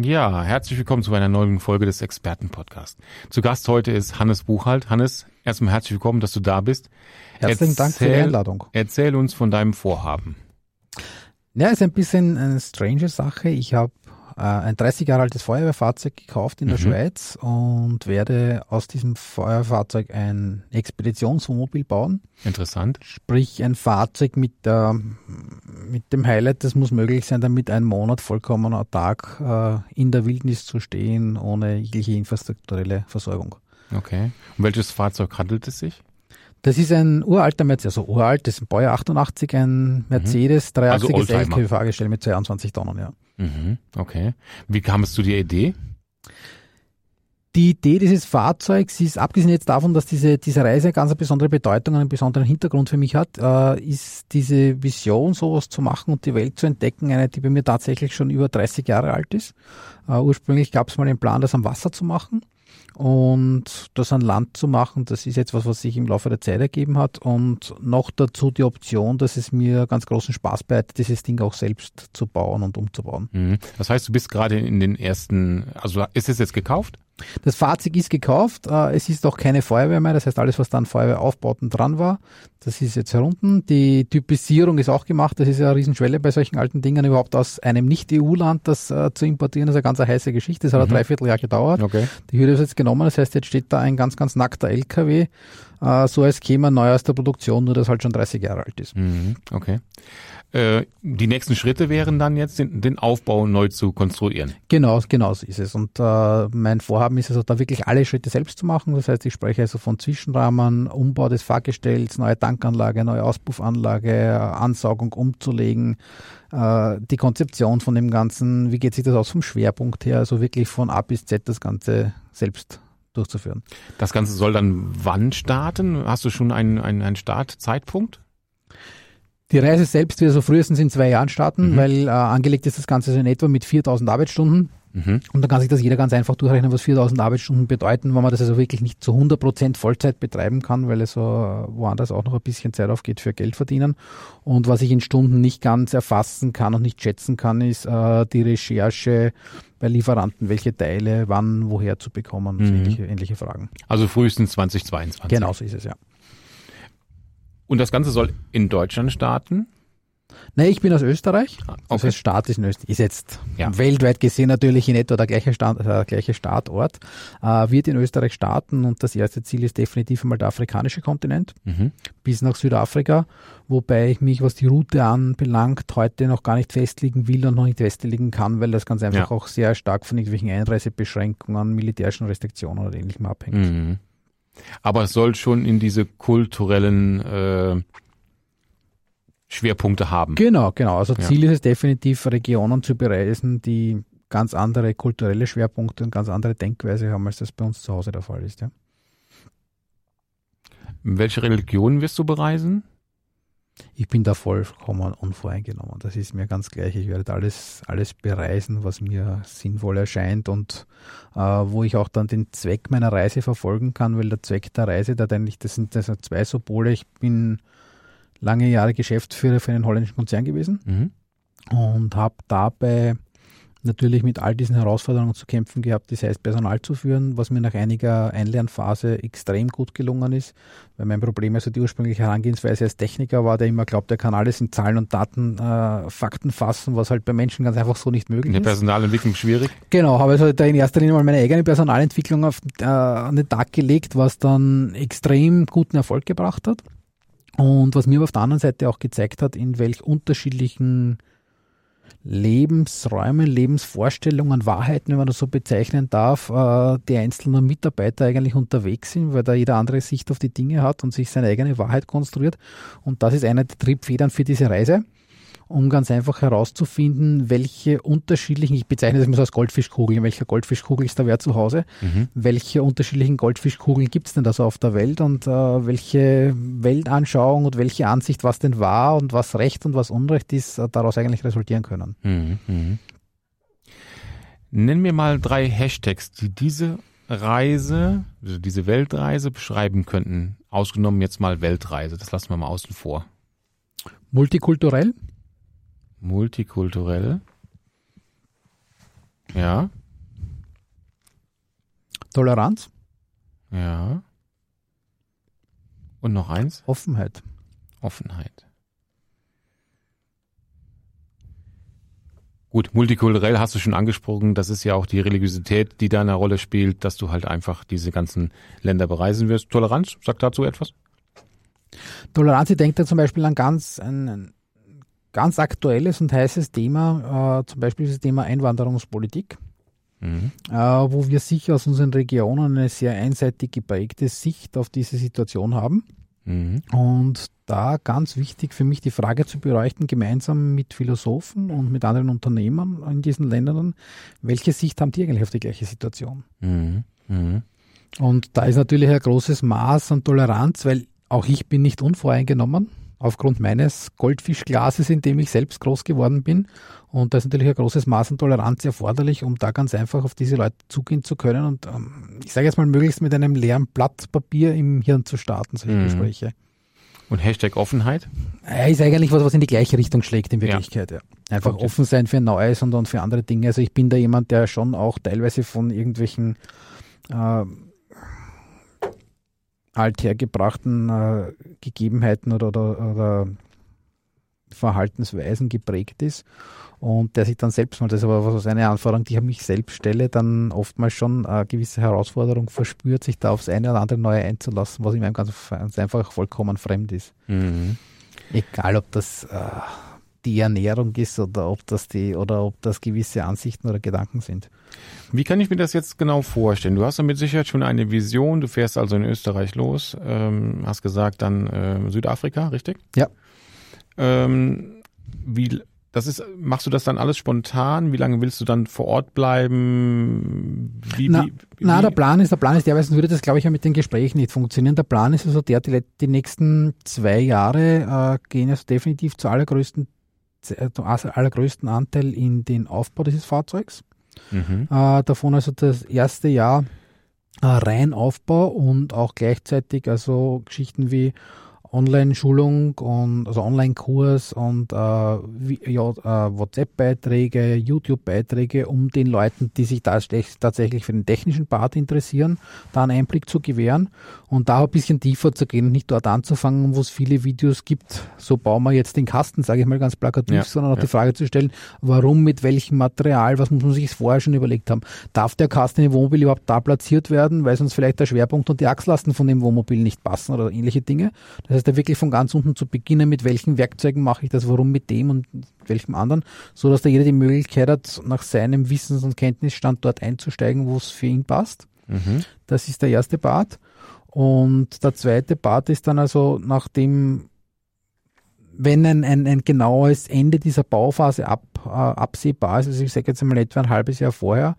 Ja, herzlich willkommen zu einer neuen Folge des Expertenpodcasts. Zu Gast heute ist Hannes Buchhalt. Hannes, erstmal herzlich willkommen, dass du da bist. Herzlichen Dank für die Einladung. Erzähl uns von deinem Vorhaben. Ja, ist ein bisschen eine strange Sache. Ich habe ein 30 Jahre altes Feuerwehrfahrzeug gekauft in der mhm. Schweiz und werde aus diesem Feuerwehrfahrzeug ein Expeditionswohnmobil bauen. Interessant. Sprich ein Fahrzeug mit, der, mit dem Highlight, das muss möglich sein, damit ein Monat vollkommen autark äh, in der Wildnis zu stehen, ohne jegliche infrastrukturelle Versorgung. Okay. Um welches Fahrzeug handelt es sich? Das ist ein uralter Mercedes, also uralt, das ist ein Baujahr 88, ein Mercedes, mhm. dreiachsiges also LKW-Fahrgestell mit 22 Tonnen, ja. Mhm, okay. Wie kam es zu der Idee? Die Idee dieses Fahrzeugs ist, abgesehen jetzt davon, dass diese, diese Reise ganz eine besondere Bedeutung, einen besonderen Hintergrund für mich hat, äh, ist diese Vision, sowas zu machen und die Welt zu entdecken, eine, die bei mir tatsächlich schon über 30 Jahre alt ist. Uh, ursprünglich gab es mal den Plan, das am Wasser zu machen und das an Land zu machen, das ist jetzt was, was sich im Laufe der Zeit ergeben hat und noch dazu die Option, dass es mir ganz großen Spaß bereitet, dieses Ding auch selbst zu bauen und umzubauen. Mhm. Das heißt, du bist gerade in den ersten, also ist es jetzt gekauft? Das Fahrzeug ist gekauft, äh, es ist auch keine Feuerwehr mehr, das heißt alles, was dann Feuerwehraufbauten dran war, das ist jetzt herunten. Die Typisierung ist auch gemacht, das ist ja eine Riesenschwelle bei solchen alten Dingen, überhaupt aus einem Nicht-EU-Land das äh, zu importieren, das ist eine ganz heiße Geschichte, das hat mhm. ein Dreivierteljahr gedauert. Okay. Die Hürde ist jetzt genommen, das heißt, jetzt steht da ein ganz, ganz nackter LKW, äh, so als käme neu aus der Produktion, nur dass halt schon 30 Jahre alt ist. Mhm. Okay. Äh, die nächsten Schritte wären dann jetzt, den, den, Aufbau neu zu konstruieren. Genau, genau so ist es. Und äh, mein Vorhaben ist also da wirklich alle Schritte selbst zu machen. Das heißt, ich spreche also von Zwischenrahmen, Umbau des Fahrgestells, neue Tankanlage, neue Auspuffanlage, Ansaugung umzulegen, äh, die Konzeption von dem Ganzen, wie geht sich das aus vom Schwerpunkt her, also wirklich von A bis Z das Ganze selbst durchzuführen. Das Ganze soll dann wann starten? Hast du schon einen, einen, einen Startzeitpunkt? Die Reise selbst wird so frühestens in zwei Jahren starten, mhm. weil äh, angelegt ist das Ganze so in etwa mit 4000 Arbeitsstunden. Mhm. Und dann kann sich das jeder ganz einfach durchrechnen, was 4000 Arbeitsstunden bedeuten, wenn man das also wirklich nicht zu 100 Prozent Vollzeit betreiben kann, weil es so woanders auch noch ein bisschen Zeit aufgeht für Geld verdienen. Und was ich in Stunden nicht ganz erfassen kann und nicht schätzen kann, ist äh, die Recherche bei Lieferanten, welche Teile wann woher zu bekommen, mhm. ähnliche, ähnliche Fragen. Also frühestens 2022. Genau so ist es, ja. Und das Ganze soll in Deutschland starten? Nee, ich bin aus Österreich. Ah, okay. Das heißt, Start ist in Österreich. Ist jetzt ja. weltweit gesehen natürlich in etwa der gleiche, Stand, äh, gleiche Startort. Äh, wird in Österreich starten und das erste Ziel ist definitiv einmal der afrikanische Kontinent mhm. bis nach Südafrika, wobei ich mich, was die Route anbelangt, heute noch gar nicht festlegen will und noch nicht festlegen kann, weil das ganz einfach ja. auch sehr stark von irgendwelchen Einreisebeschränkungen, militärischen Restriktionen oder ähnlichem abhängt. Mhm. Aber es soll schon in diese kulturellen äh, Schwerpunkte haben. Genau, genau. Also Ziel ja. ist es definitiv, Regionen zu bereisen, die ganz andere kulturelle Schwerpunkte und ganz andere Denkweise haben, als das bei uns zu Hause der Fall ist. Ja. Welche Religionen wirst du bereisen? ich bin da vollkommen unvoreingenommen. Das ist mir ganz gleich. Ich werde alles, alles bereisen, was mir sinnvoll erscheint und äh, wo ich auch dann den Zweck meiner Reise verfolgen kann, weil der Zweck der Reise, der eigentlich, das sind also zwei Symbole. Ich bin lange Jahre Geschäftsführer für einen holländischen Konzern gewesen mhm. und habe dabei natürlich mit all diesen Herausforderungen zu kämpfen gehabt, das heißt Personal zu führen, was mir nach einiger Einlernphase extrem gut gelungen ist, weil mein Problem, also die ursprüngliche Herangehensweise als Techniker war, der immer glaubt, er kann alles in Zahlen und Daten, äh, Fakten fassen, was halt bei Menschen ganz einfach so nicht möglich ist. In der Personalentwicklung schwierig? Genau, habe also da in erster Linie mal meine eigene Personalentwicklung auf, äh, an den Tag gelegt, was dann extrem guten Erfolg gebracht hat. Und was mir auf der anderen Seite auch gezeigt hat, in welch unterschiedlichen Lebensräume, Lebensvorstellungen, Wahrheiten, wenn man das so bezeichnen darf, äh, die einzelnen Mitarbeiter eigentlich unterwegs sind, weil da jeder andere Sicht auf die Dinge hat und sich seine eigene Wahrheit konstruiert. Und das ist einer der Triebfedern für diese Reise. Um ganz einfach herauszufinden, welche unterschiedlichen, ich bezeichne das immer so als Goldfischkugel, welcher Goldfischkugel ist da wer zu Hause, mhm. welche unterschiedlichen Goldfischkugeln gibt es denn da so auf der Welt und äh, welche Weltanschauung und welche Ansicht, was denn wahr und was Recht und was Unrecht ist, äh, daraus eigentlich resultieren können. Mhm. Mhm. Nenn mir mal drei Hashtags, die diese Reise, also diese Weltreise beschreiben könnten. Ausgenommen jetzt mal Weltreise, das lassen wir mal außen vor. Multikulturell? Multikulturell. Ja. Toleranz? Ja. Und noch eins? Offenheit. Offenheit. Gut, multikulturell hast du schon angesprochen. Das ist ja auch die Religiosität, die da eine Rolle spielt, dass du halt einfach diese ganzen Länder bereisen wirst. Toleranz, sagt dazu etwas? Toleranz, ich denke da zum Beispiel an ganz, ein, ganz aktuelles und heißes Thema, äh, zum Beispiel das Thema Einwanderungspolitik. Mhm. Äh, wo wir sicher aus unseren Regionen eine sehr einseitig geprägte Sicht auf diese Situation haben. Mhm. Und da ganz wichtig für mich die Frage zu beleuchten, gemeinsam mit Philosophen und mit anderen Unternehmern in diesen Ländern, welche Sicht haben die eigentlich auf die gleiche Situation? Mhm. Mhm. Und da ist natürlich ein großes Maß an Toleranz, weil auch ich bin nicht unvoreingenommen aufgrund meines Goldfischglases, in dem ich selbst groß geworden bin. Und da ist natürlich ein großes Maß an Toleranz erforderlich, um da ganz einfach auf diese Leute zugehen zu können und ähm, ich sage jetzt mal möglichst mit einem leeren Blatt Papier im Hirn zu starten, solche mhm. Gespräche. Und Hashtag Offenheit? Ja, ist eigentlich was, was in die gleiche Richtung schlägt in Wirklichkeit. Ja. ja. Einfach okay. offen sein für Neues und, und für andere Dinge. Also ich bin da jemand, der schon auch teilweise von irgendwelchen äh, althergebrachten äh, Gegebenheiten oder, oder, oder Verhaltensweisen geprägt ist und der sich dann selbst mal, das ist aber was eine Anforderung, die ich an mich selbst stelle, dann oftmals schon eine gewisse Herausforderung verspürt, sich da aufs eine oder andere Neue einzulassen, was ihm ganz, ganz einfach vollkommen fremd ist. Mhm. Egal, ob das äh, die Ernährung ist oder ob das die oder ob das gewisse Ansichten oder Gedanken sind. Wie kann ich mir das jetzt genau vorstellen? Du hast ja mit Sicherheit schon eine Vision. Du fährst also in Österreich los, ähm, hast gesagt dann äh, Südafrika, richtig? Ja. Ähm, wie das ist, machst du das dann alles spontan? Wie lange willst du dann vor Ort bleiben? Wie, na, wie, na der Plan ist, der Plan ist, der derweise würde das, glaube ich, ja mit den Gesprächen nicht funktionieren. Der Plan ist also der, die, die nächsten zwei Jahre äh, gehen also definitiv zu allergrößten, allergrößten Anteil in den Aufbau dieses Fahrzeugs. Mhm. Äh, davon also das erste Jahr äh, rein Aufbau und auch gleichzeitig also Geschichten wie Online-Schulung und also Online-Kurs und äh, ja, äh, WhatsApp-Beiträge, YouTube-Beiträge, um den Leuten, die sich da tatsächlich für den technischen Part interessieren, da einen Einblick zu gewähren und da ein bisschen tiefer zu gehen und nicht dort anzufangen, wo es viele Videos gibt, so bauen wir jetzt den Kasten, sage ich mal ganz plakativ, ja, sondern auch ja. die Frage zu stellen, warum, mit welchem Material, was muss man sich vorher schon überlegt haben. Darf der Kasten im Wohnmobil überhaupt da platziert werden, weil sonst vielleicht der Schwerpunkt und die Achslasten von dem Wohnmobil nicht passen oder ähnliche Dinge. Das heißt, da wirklich von ganz unten zu beginnen, mit welchen Werkzeugen mache ich das, warum mit dem und mit welchem anderen, so dass da jeder die Möglichkeit hat, nach seinem Wissens- und Kenntnisstand dort einzusteigen, wo es für ihn passt. Mhm. Das ist der erste Part. Und der zweite Part ist dann also, nachdem, wenn ein, ein, ein genaues Ende dieser Bauphase ab, äh, absehbar ist, also ich sage jetzt einmal etwa ein halbes Jahr vorher,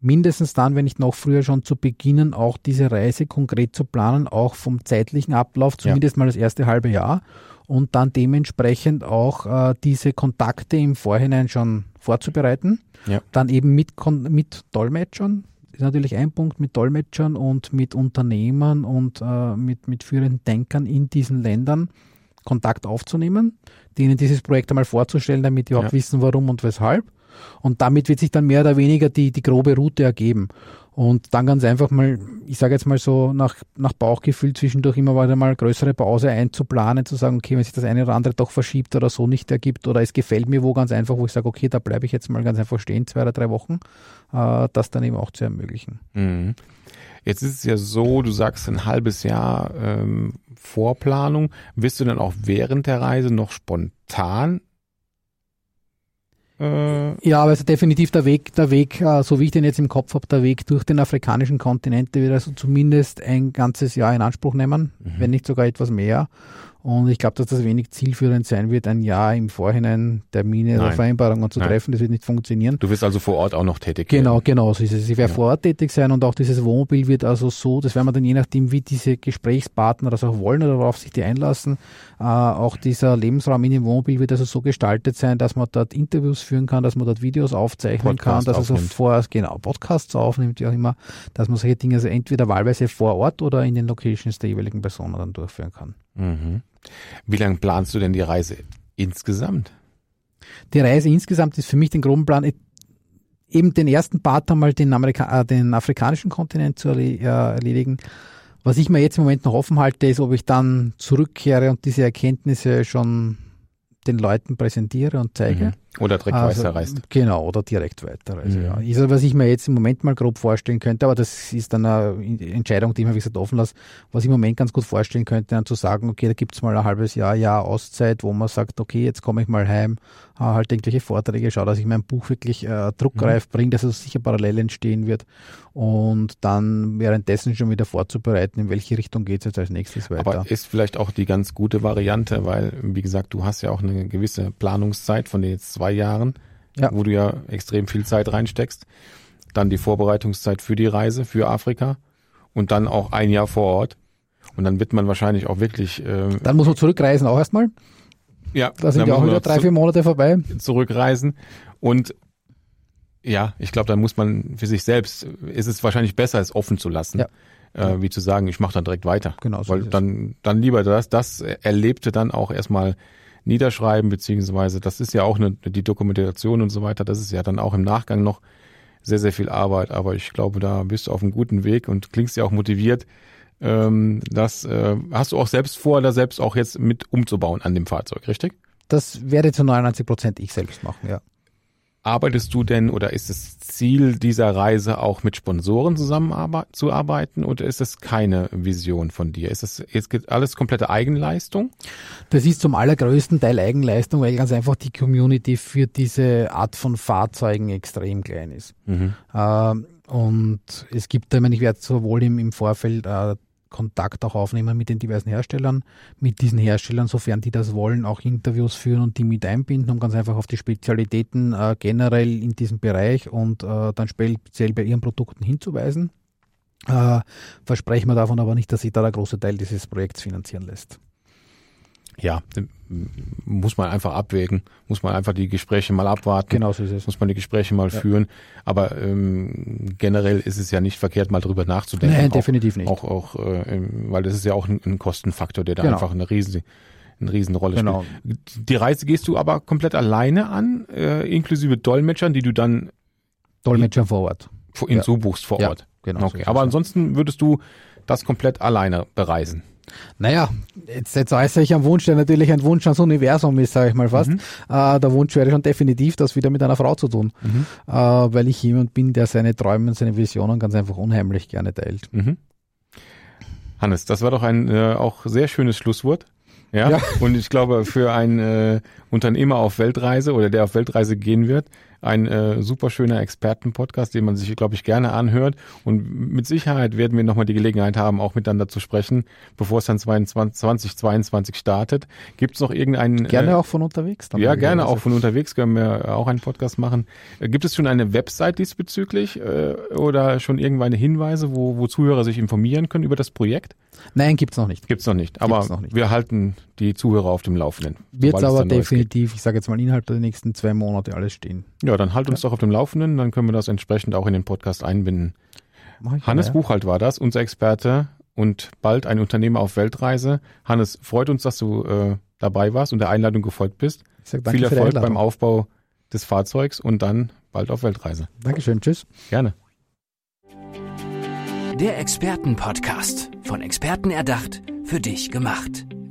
mindestens dann, wenn nicht noch früher schon zu beginnen, auch diese Reise konkret zu planen, auch vom zeitlichen Ablauf, zumindest ja. mal das erste halbe Jahr und dann dementsprechend auch äh, diese Kontakte im Vorhinein schon vorzubereiten. Ja. Dann eben mit, mit Dolmetschern, ist natürlich ein Punkt, mit Dolmetschern und mit Unternehmern und äh, mit, mit führenden Denkern in diesen Ländern Kontakt aufzunehmen, denen dieses Projekt einmal vorzustellen, damit die auch ja. wissen, warum und weshalb und damit wird sich dann mehr oder weniger die, die grobe Route ergeben. Und dann ganz einfach mal, ich sage jetzt mal so, nach, nach Bauchgefühl zwischendurch immer weiter mal größere Pause einzuplanen, zu sagen, okay, wenn sich das eine oder andere doch verschiebt oder so nicht ergibt oder es gefällt mir wo ganz einfach, wo ich sage, okay, da bleibe ich jetzt mal ganz einfach stehen, zwei oder drei Wochen, äh, das dann eben auch zu ermöglichen. Mhm. Jetzt ist es ja so, du sagst ein halbes Jahr ähm, Vorplanung. Wirst du dann auch während der Reise noch spontan äh, ja, aber also definitiv der Weg, der Weg, äh, so wie ich den jetzt im Kopf habe, der Weg durch den afrikanischen Kontinent, der wird also zumindest ein ganzes Jahr in Anspruch nehmen, mhm. wenn nicht sogar etwas mehr. Und ich glaube, dass das wenig zielführend sein wird, ein Jahr im Vorhinein Termine oder Nein. Vereinbarungen zu Nein. treffen. Das wird nicht funktionieren. Du wirst also vor Ort auch noch tätig. Genau, werden. genau, so ist es. Ich werde Ja. vor Ort tätig sein und auch dieses Wohnmobil wird also so, das werden wir dann je nachdem, wie diese Gesprächspartner das auch wollen oder worauf sich die einlassen, äh, auch dieser Lebensraum in dem Wohnmobil wird also so gestaltet sein, dass man dort Interviews führen kann, dass man dort Videos aufzeichnen kann, Podcast dass er aufnimmt. so vor, genau, Podcasts aufnimmt, wie auch immer, dass man solche Dinge also entweder wahlweise vor Ort oder in den Locations der jeweiligen Personen dann durchführen kann. Mhm. Wie lange planst du denn die Reise insgesamt? Die Reise insgesamt ist für mich den groben Plan, eben den ersten Part einmal den, Amerika äh, den afrikanischen Kontinent zu äh, erledigen. Was ich mir jetzt im Moment noch offen halte, ist, ob ich dann zurückkehre und diese Erkenntnisse schon den Leuten präsentiere und zeige. Mhm. Oder direkt Also, weiterreist. Genau, oder direkt weiterreise, Mhm. ja. Ist was ich mir jetzt im Moment mal grob vorstellen könnte, aber das ist dann eine Entscheidung, die ich mir, wie gesagt, offen lasse. Was ich im Moment ganz gut vorstellen könnte, dann zu sagen, okay, da gibt's mal ein halbes Jahr, Jahr Auszeit, wo man sagt, okay, jetzt komme ich mal heim, äh, halt irgendwelche Vorträge, schaue, dass ich mein Buch wirklich äh, druckreif bringe, dass es sicher parallel entstehen wird und dann währenddessen schon wieder vorzubereiten, in welche Richtung geht's jetzt als nächstes weiter. Aber ist vielleicht auch die ganz gute Variante, weil, wie gesagt, du hast ja auch eine gewisse Planungszeit von den jetzt zwei Jahren, Ja. wo du ja extrem viel Zeit reinsteckst. Dann die Vorbereitungszeit für die Reise, für Afrika und dann auch ein Jahr vor Ort. Und dann wird man wahrscheinlich auch wirklich, äh, dann muss man zurückreisen auch erstmal. ja, Da sind ja auch wieder drei, vier Monate vorbei. zurückreisen. Und ja, ich glaube, dann muss man für sich selbst, ist es wahrscheinlich besser, es offen zu lassen, Ja. äh, wie zu sagen, ich mache dann direkt weiter. Genau so Weil dann, dann lieber das, das Erlebte dann auch erstmal niederschreiben, beziehungsweise das ist ja auch eine, die Dokumentation und so weiter, das ist ja dann auch im Nachgang noch sehr, sehr viel Arbeit, aber ich glaube, da bist du auf einem guten Weg und klingst ja auch motiviert. Ähm, das äh, hast du auch selbst vor, da selbst auch jetzt mit umzubauen an dem Fahrzeug, richtig? Das werde zu 99 Prozent ich selbst machen, ja. Arbeitest du denn oder ist das Ziel dieser Reise auch mit Sponsoren zusammenzuarbeiten oder ist das keine Vision von dir? Ist das jetzt alles komplette Eigenleistung? Das ist zum allergrößten Teil Eigenleistung, weil ganz einfach die Community für diese Art von Fahrzeugen extrem klein ist. Ähm, und es gibt, ich meine, ich werde sowohl im, im Vorfeld äh, Kontakt auch aufnehmen mit den diversen Herstellern, mit diesen Herstellern, sofern die das wollen, auch Interviews führen und die mit einbinden, um ganz einfach auf die Spezialitäten äh, generell in diesem Bereich und äh, dann speziell bei ihren Produkten hinzuweisen. Äh, versprechen wir davon aber nicht, dass sich da der große Teil dieses Projekts finanzieren lässt. Ja, muss man einfach abwägen, muss man einfach die Gespräche mal abwarten. Genau so ist es. Muss man die Gespräche mal Ja. führen. Aber ähm, generell ist es ja nicht verkehrt, mal drüber nachzudenken. Nein, Auch- definitiv nicht. Auch, auch, äh, weil das ist ja auch ein, ein Kostenfaktor, der da Genau. einfach eine riesen, eine Riesenrolle Genau. spielt. Die Reise gehst du aber komplett alleine an, äh, inklusive Dolmetschern, die du dann Dolmetscher vor Ort. in Ja. so buchst vor Ja, Ort. genau so Okay. es, Aber ansonsten würdest du das komplett alleine bereisen. Naja, jetzt, jetzt äußere ich einen Wunsch, der natürlich ein Wunsch ans Universum ist, sage ich mal fast. Äh, der Wunsch wäre schon definitiv, das wieder mit einer Frau zu tun. Äh, weil ich jemand bin, der seine Träume und seine Visionen ganz einfach unheimlich gerne teilt. Mhm. Hannes, das war doch ein äh, auch sehr schönes Schlusswort. Ja? Ja. Und ich glaube, für einen äh, Unternehmer auf Weltreise oder der auf Weltreise gehen wird, ein äh, super schöner Expertenpodcast, den man sich, glaube ich, gerne anhört. Und mit Sicherheit werden wir nochmal die Gelegenheit haben, auch miteinander zu sprechen, bevor es dann 22, 2022 startet. Gibt es noch irgendeinen... Gerne äh, auch von unterwegs. ja, gerne auch von unterwegs können wir auch einen Podcast machen. Äh, Gibt es schon eine Website diesbezüglich äh, oder schon irgendwelche Hinweise, wo, wo Zuhörer sich informieren können über das Projekt? Nein, gibt's noch nicht. Gibt's noch nicht. Aber noch nicht. wir halten die Zuhörer auf dem Laufenden. Wird es aber gibt. definitiv, ich sage jetzt mal, innerhalb der nächsten zwei Monate alles stehen. Ja, dann halt uns doch auf dem Laufenden, dann können wir das entsprechend auch in den Podcast einbinden. Hannes ja. Buchhalt war das, unser Experte und bald ein Unternehmer auf Weltreise. Hannes, freut uns, dass du äh, dabei warst und der Einladung gefolgt bist. Ich sag danke Viel Erfolg beim. Aufbau des Fahrzeugs und dann bald auf Weltreise. Dankeschön, tschüss. Gerne. Der Expertenpodcast. Von Experten erdacht, für dich gemacht.